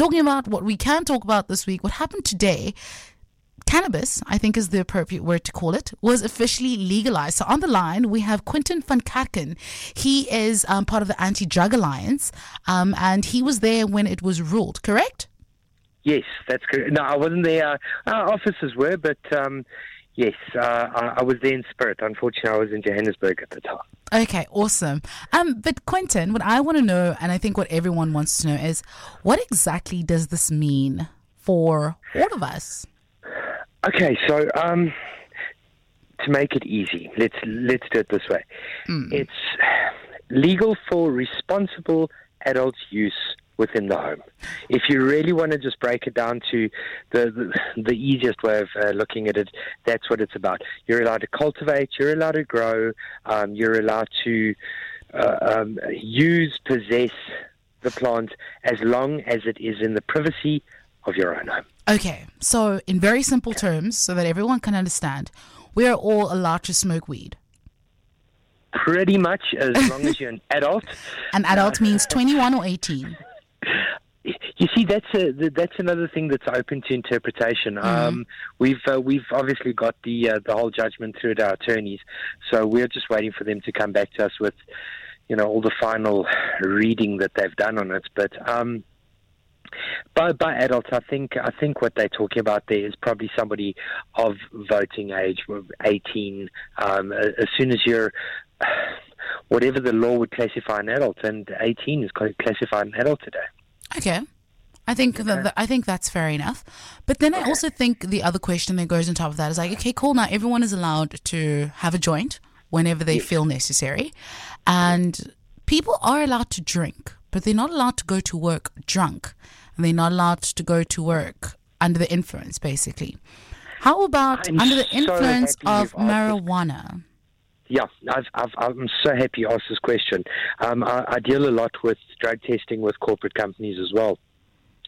talking about what we can talk about this week, what happened today. Cannabis, I think is the appropriate word to call it, was officially legalized. So on the line, we have Quintin van Kerken. He is um, part of the Anti Drug Alliance, um, and he was there when it was ruled, correct? Yes, that's correct. No, I wasn't there. Our officers were, but um, yes, uh, I was there in spirit. Unfortunately, I was in Johannesburg at the time. Okay, awesome. Um, but Quintin, what I want to know, and I think what everyone wants to know, is what exactly does this mean for all of us? Okay, so um, to make it easy, let's let's do it this way. Mm. It's legal for responsible adult use within the home. If you really want to just break it down to the the, the easiest way of uh, looking at it, that's what it's about. You're allowed to cultivate, you're allowed to grow, um, you're allowed to uh, um, use, possess the plant as long as it is in the privacy of your own home. Okay, so in very simple terms, so that everyone can understand, we are all allowed to smoke weed. Pretty much, as long as you're an adult. An adult means 21 or 18. You see, that's a that's another thing that's open to interpretation. Mm-hmm. Um, we've uh, we've obviously got the uh, the whole judgment through to our attorneys, so we're just waiting for them to come back to us with, you know, all the final reading that they've done on it. But um, by by adults, I think I think what they're talking about there is probably somebody of voting age, eighteen. Um, as soon as you're whatever the law would classify an adult, and 18 is classified an adult today. Okay. I think that, that- I think that's fair enough. But then I also think the other question that goes on top of that is like, okay, cool. Now everyone is allowed to have a joint whenever they feel necessary, and people are allowed to drink, but they're not allowed to go to work drunk, and they're not allowed to go to work under the influence, basically. How about I'm under the influence happy of you've asked this marijuana? Yeah, I've, I've, I'm so happy you asked this question. Um, I, I deal a lot with drug testing with corporate companies as well.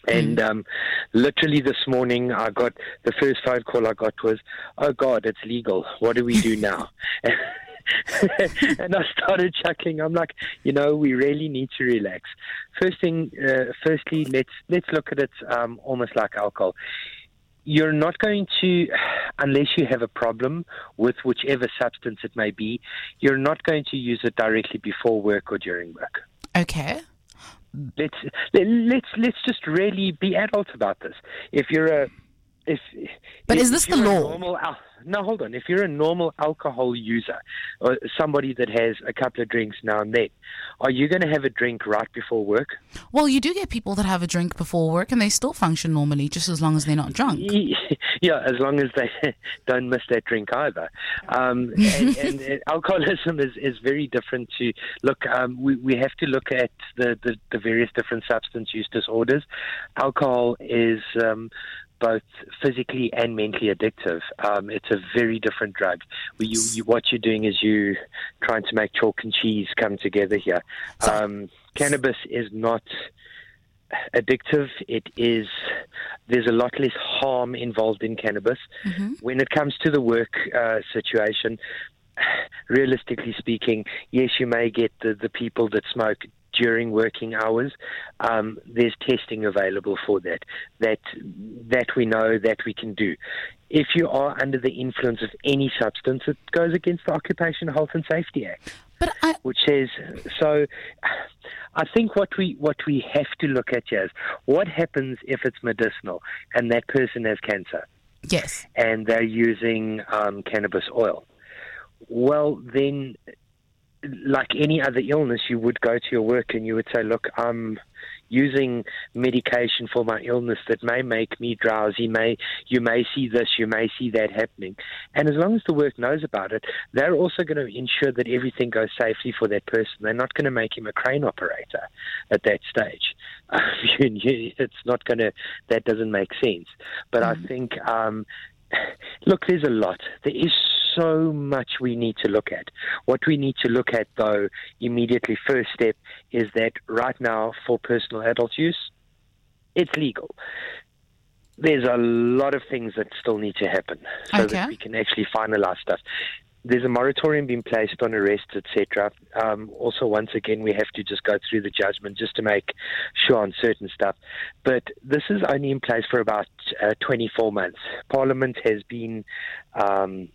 And um, literally this morning, I got the first phone call I got was, "Oh God, it's legal. What do we do now?" and I started chuckling. I'm like, you know, we really need to relax. First thing, uh, firstly, let's let's look at it um, almost like alcohol you're not going to, unless you have a problem with whichever substance it may be, you're not going to use it directly before work or during work. Okay. Let's let, let's let's just really be adults about this. If you're a if But if, is this the law? Normal, al- no, hold on. If you're a normal alcohol user, or somebody that has a couple of drinks now and then, are you going to have a drink right before work? Well, you do get people that have a drink before work and they still function normally, just as long as they're not drunk. Yeah, as long as they don't miss that drink either. Um, and, and uh, alcoholism is, is very different to look. Um, we we have to look at the, the, the various different substance use disorders. Alcohol is um, both physically and mentally addictive. Um, it's a very different drug. You, you, what you're doing is you trying to make chalk and cheese come together here. Um, cannabis is not addictive. It is there's a lot less harm involved in cannabis. When it comes to the work uh, situation, realistically speaking, yes, you may get the, the people that smoke during working hours. Um, there's testing available for that. That that we know that we can do. If you are under the influence of any substance, it goes against the Occupational Health and Safety Act I, which says so. I think what we what we have to look at here is what happens if it's medicinal and that person has cancer yes. and they're using um, cannabis oil. Well, then, like any other illness, you would go to your work and you would say, "Look, I'm using medication for my illness that may make me drowsy. May you may see this, you may see that happening." And as long as the work knows about it, they're also going to ensure that everything goes safely for that person. They're not going to make him a crane operator at that stage. it's not going to. That doesn't make sense. But I think. Um, Look, there's a lot. There is so much we need to look at. What we need to look at, though, immediately, first step is that right now, for personal adult use, it's legal. There's a lot of things that still need to happen so Okay. that we can actually finalize stuff. there's a moratorium being placed on arrests, etc. Um, also, once again, we have to just go through the judgment just to make sure on certain stuff. But this is only in place for about uh, 24 months. Parliament has been um,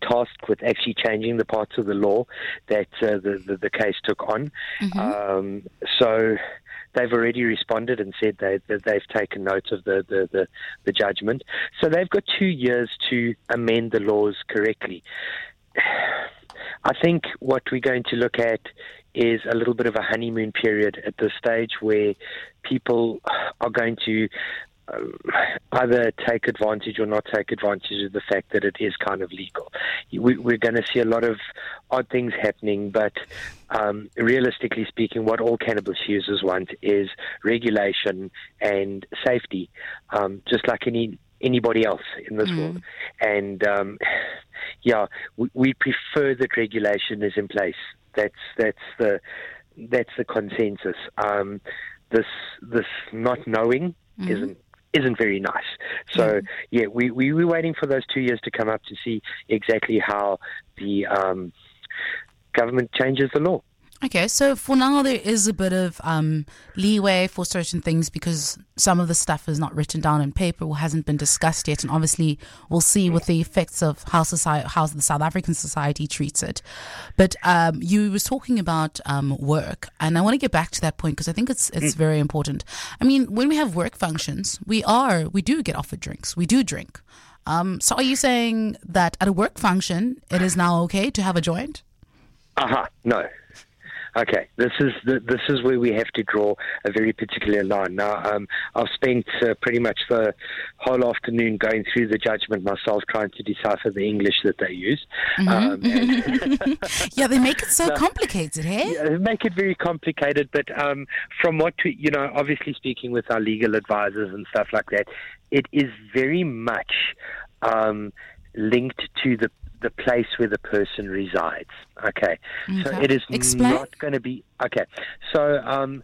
tasked with actually changing the parts of the law that uh, the, the, the case took on. Mm-hmm. Um, so they've already responded and said they, that they've taken note of the, the, the, the judgment. So they've got two years to amend the laws correctly. I think what we're going to look at is a little bit of a honeymoon period at this stage where people are going to either take advantage or not take advantage of the fact that it is kind of legal. We, are going to see a lot of odd things happening, but um, realistically speaking, what all cannabis users want is regulation and safety, um, just like any anybody else in this mm. world. And um, yeah, we, we prefer that regulation is in place. That's that's the that's the consensus. Um, this this not knowing mm. isn't isn't very nice. So yeah, we, we were waiting for those two years to come up to see exactly how the um, government changes the law. Okay, so for now there is a bit of um, leeway for certain things because some of the stuff is not written down in paper or hasn't been discussed yet, and obviously we'll see what the effects of how society, how the South African society treats it. But um, you was talking about um, work, and I want to get back to that point because I think it's it's very important. I mean, when we have work functions, we are we do get offered drinks, we do drink. Um, so are you saying that at a work function it is now okay to have a joint? Uh huh. No. Okay, this is the, this is where we have to draw a very particular line. Now, um, I've spent uh, pretty much the whole afternoon going through the judgment myself, trying to decipher the English that they use. Mm-hmm. Um, yeah, they make it so complicated, hey? Yeah, they make it very complicated. But um, from what we, you know, obviously speaking with our legal advisors and stuff like that, it is very much um, linked to the the place where the person resides. Okay, okay. so it is Explain. not going to be okay. So um,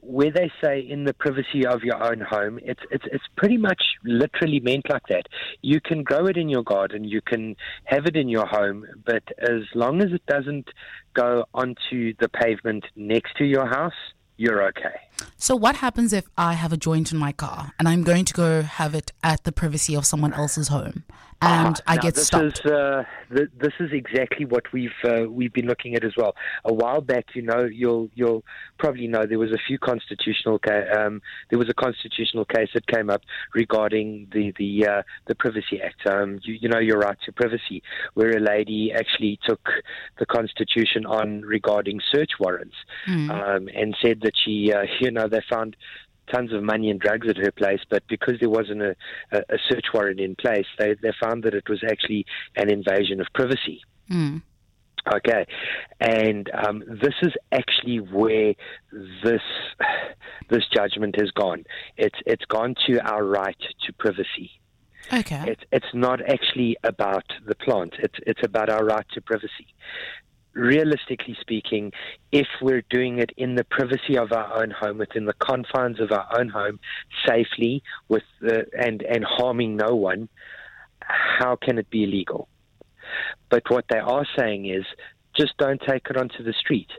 where they say in the privacy of your own home, it's it's it's pretty much literally meant like that. You can grow it in your garden, you can have it in your home, but as long as it doesn't go onto the pavement next to your house, you're okay. So, what happens if I have a joint in my car and I'm going to go have it at the privacy of someone else's home? And uh, I get this stopped. Is, uh, th- this is exactly what we've uh, we've been looking at as well. A while back, you know, you'll you'll probably know there was a few constitutional ca- um, there was a constitutional case that came up regarding the the uh, the Privacy Act. Um, you, you know your right to privacy, where a lady actually took the Constitution on regarding search warrants mm. um, and said that she uh, you know they found tons of money and drugs at her place, but because there wasn't a, a search warrant in place, they, they found that it was actually an invasion of privacy. Mm. Okay, and um, this is actually where this this judgment has gone. It's it's gone to our right to privacy. Okay, it's it's not actually about the plant. It's it's about our right to privacy realistically speaking, if we're doing it in the privacy of our own home, within the confines of our own home, safely, with the, and and harming no one, how can it be illegal? But what they are saying is, just don't take it onto the street.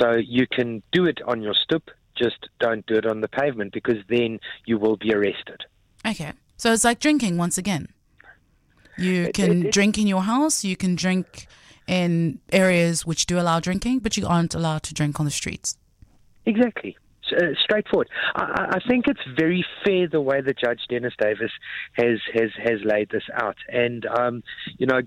So you can do it on your stoop, just don't do it on the pavement because then you will be arrested. Okay, so it's like drinking once again. You can it, it, drink in your house. You can drink in areas which do allow drinking, but you aren't allowed to drink on the streets. Exactly uh, straightforward. I, I, think it's very fair the way that Judge Dennis Davis has has has laid this out. And um, you know,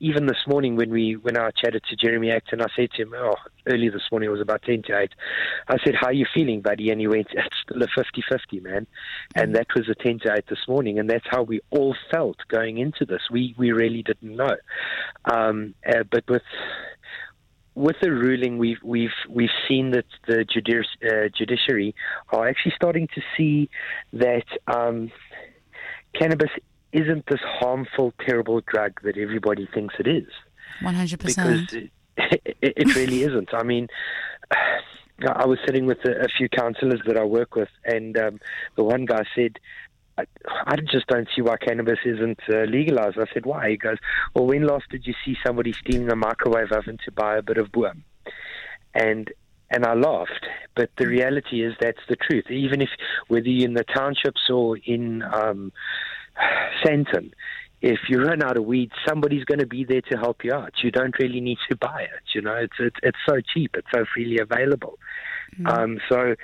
even this morning when we when I chatted to Jeremy Acton, I said to him, "Oh, early this morning it was about ten to eight. I said, "How are you feeling, buddy?" And he went, "It's still a 50-50, man." And that was a ten to eight this morning, and that's how we all felt going into this. We we really didn't know, um, uh, but with with the ruling, we've we've we've seen that the judici- uh, judiciary are actually starting to see that um, cannabis isn't this harmful, terrible drug that everybody thinks it is. One hundred percent. Because it, it, it really isn't. I mean. I was sitting with a, a, few counsellors that I work with, and um, the one guy said, I, I just don't see why cannabis isn't uh, legalized. I said, why? He goes, well, when last did you see somebody stealing a microwave oven to buy a bit of boom? And and I laughed. But the reality is that's the truth. Even if whether you're in the townships or in um, Sandton, if you run out of weed, somebody's going to be there to help you out. You don't really need to buy it. You know, it's it's, it's so cheap. It's so freely available. Mm. Um, so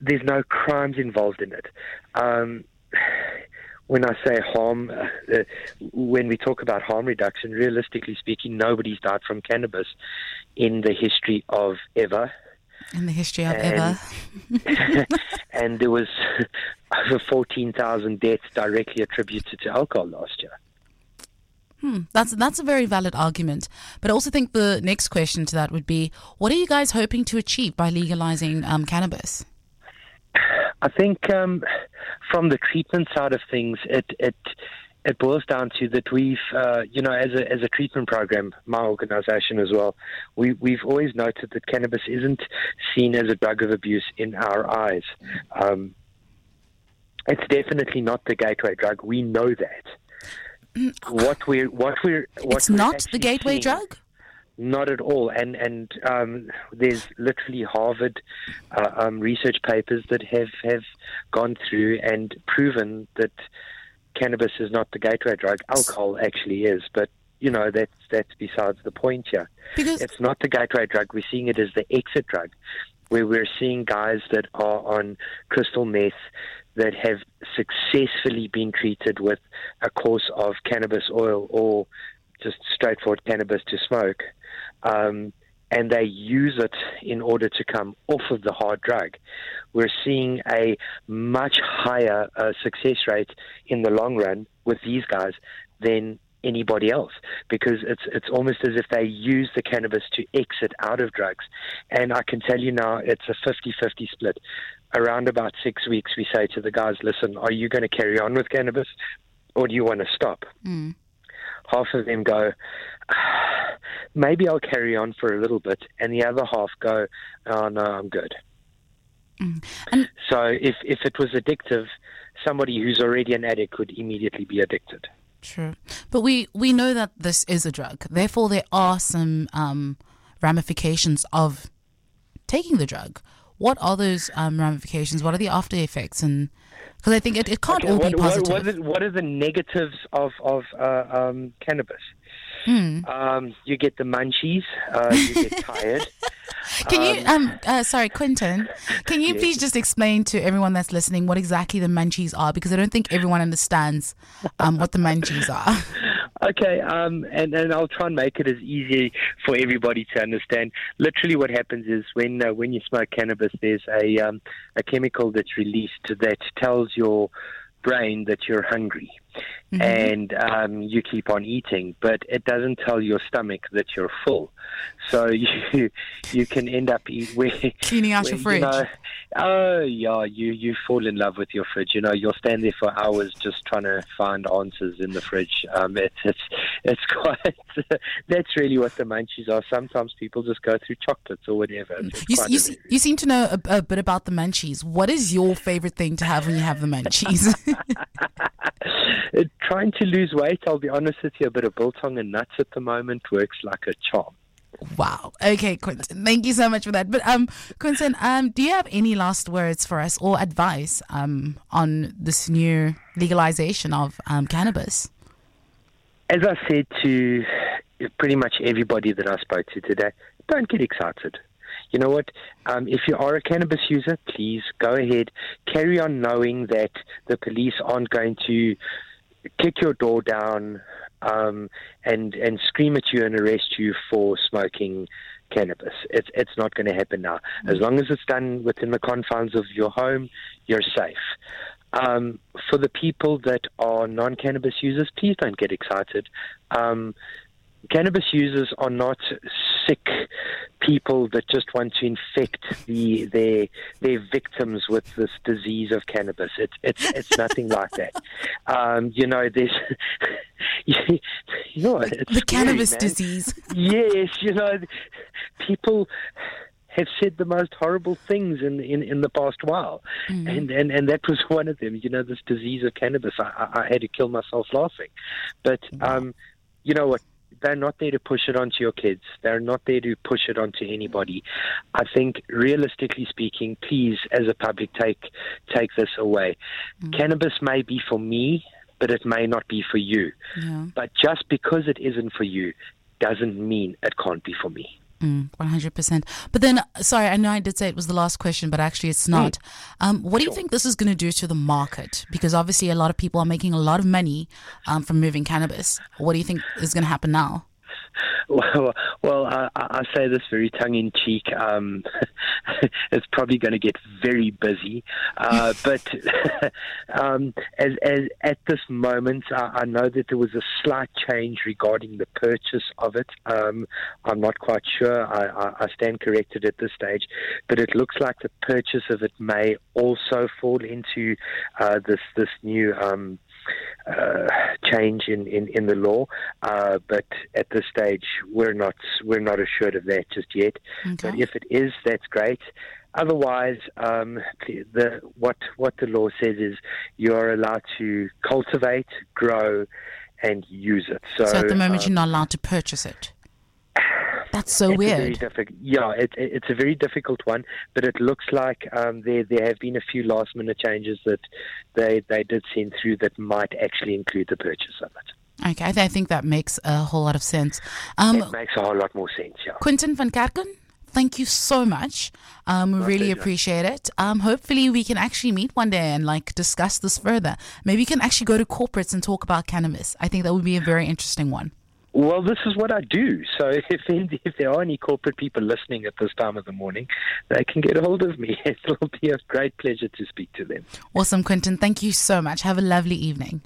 there's no crimes involved in it. Um, when I say harm, uh, when we talk about harm reduction, realistically speaking, nobody's died from cannabis in the history of ever. In the history of and, ever. and there was over 14,000 deaths directly attributed to alcohol last year. Hmm, that's that's a very valid argument, but I also think the next question to that would be: What are you guys hoping to achieve by legalizing um, cannabis? I think um, from the treatment side of things, it it it boils down to that we've, uh, you know, as a as a treatment program, my organisation as well, we we've always noted that cannabis isn't seen as a drug of abuse in our eyes. Um, it's definitely not the gateway drug. We know that. Mm, what we're what we're what it's not the gateway seeing, drug. Not at all. And and um, there's literally Harvard uh, um, research papers that have have gone through and proven that cannabis is not the gateway drug. Alcohol actually is, but you know that's that's besides the point here. Because it's not the gateway drug. We're seeing it as the exit drug, where we're seeing guys that are on crystal meth that have successfully been treated with a course of cannabis oil or just straightforward cannabis to smoke um, and they use it in order to come off of the hard drug. We're seeing a much higher uh, success rate in the long run with these guys than anybody else because it's it's almost as if they use the cannabis to exit out of drugs and I can tell you now it's a 50-50 split around about 6 weeks we say to the guys listen are you going to carry on with cannabis or do you want to stop mm. Half of them go maybe I'll carry on for a little bit, and the other half go, oh no, I'm good. Mm. so if if it was addictive, somebody who's already an addict would immediately be addicted. True, but we we know that this is a drug. Therefore, there are some um, ramifications of taking the drug. What are those um, ramifications? What are the after effects? And because I think it, it can't okay, all what, be positive. What, what, is, what are the negatives of of uh, um, cannabis? Hmm. Um, you get the munchies. Uh, you get tired. Can um, you, um, uh, sorry, Quintin, can you yes. please just explain to everyone that's listening what exactly the munchies are? Because I don't think everyone understands um, what the munchies are. Okay, um, and, and I'll try and make it as easy for everybody to understand. Literally, what happens is when uh, when you smoke cannabis, there's a um, a chemical that's released that tells your brain that you're hungry mm-hmm. and um, you keep on eating, but it doesn't tell your stomach that you're full. So you you can end up eat, where, cleaning out where, your fridge. You know, oh yeah, you you fall in love with your fridge. You know, you'll stand there for hours just trying to find answers in the fridge. Um, it's it's it's quite. that's really what the munchies are. Sometimes people just go through chocolates or whatever. you you, you seem to know a, a bit about the munchies. What is your favorite thing to have when you have the munchies? trying to lose weight, I'll be honest with you, a bit of biltong and nuts at the moment works like a charm. Wow. Okay, Quintin. Thank you so much for that. But um, Quintin, um, do you have any last words for us or advice um on this new legalization of um, cannabis? As I said to pretty much everybody that I spoke to today, don't get excited. You know what? Um, if you are a cannabis user, please go ahead. Carry on knowing that the police aren't going to kick your door down um, and and scream at you and arrest you for smoking cannabis. It's it's not going to happen now. As mm. long as it's done within the confines of your home, you're safe. Um, for the people that are non-cannabis users, please don't get excited. Um, cannabis users are not sick people that just want to infect the their their victims with this disease of cannabis. It's it's it's nothing like that. Um, you know, there's you, know, the, the cannabis man. disease. Yes, you know, people have said the most horrible things in in, in the past while, mm. and, and and that was one of them. You know, this disease of cannabis. I, I, I had to kill myself laughing, but um, you know what? They're not there to push it onto your kids. They're not there to push it onto anybody. I think, realistically speaking, please, as a public, take take this away. Mm. Cannabis may be for me, but it may not be for you. Yeah. But just because it isn't for you doesn't mean it can't be for me. Mm, 100%. But then, sorry, I know I did say it was the last question, but actually it's not. Mm. Um, what do you think this is going to do to the market? Because obviously a lot of people are making a lot of money um, from moving cannabis. What do you think is going to happen now? Well, well, I, I say this very tongue in cheek. Um, it's probably going to get very busy, uh, but um, as, as at this moment, I, I, know that there was a slight change regarding the purchase of it. Um, I'm not quite sure. I, I, I, stand corrected at this stage, but it looks like the purchase of it may also fall into uh, this this new um, uh, change in, in, in the law, uh, but at this stage we're not we're not assured of that just yet. Okay. But if it is, that's great. Otherwise, um, the what what the law says is you are allowed to cultivate, grow, and use it. So, so at the moment, um, you're not allowed to purchase it. That's so it's weird. yeah, it, it, it's a very difficult one, but it looks like um, there there have been a few last minute changes that they they did send through that might actually include the purchase of it. Okay, I, th- I think that makes a whole lot of sense. Um, it makes a whole lot more sense. Yeah. Quintin van Kerken, thank you so much. Um, we really pleasure. appreciate it. Um, hopefully, we can actually meet one day and like discuss this further. Maybe you can actually go to corporates and talk about cannabis. I think that would be a very interesting one. Well, this is what I do. So if if there are any corporate people listening at this time of the morning, they can get hold of me. It will be a great pleasure to speak to them. Awesome, Quintin. Thank you so much. Have a lovely evening.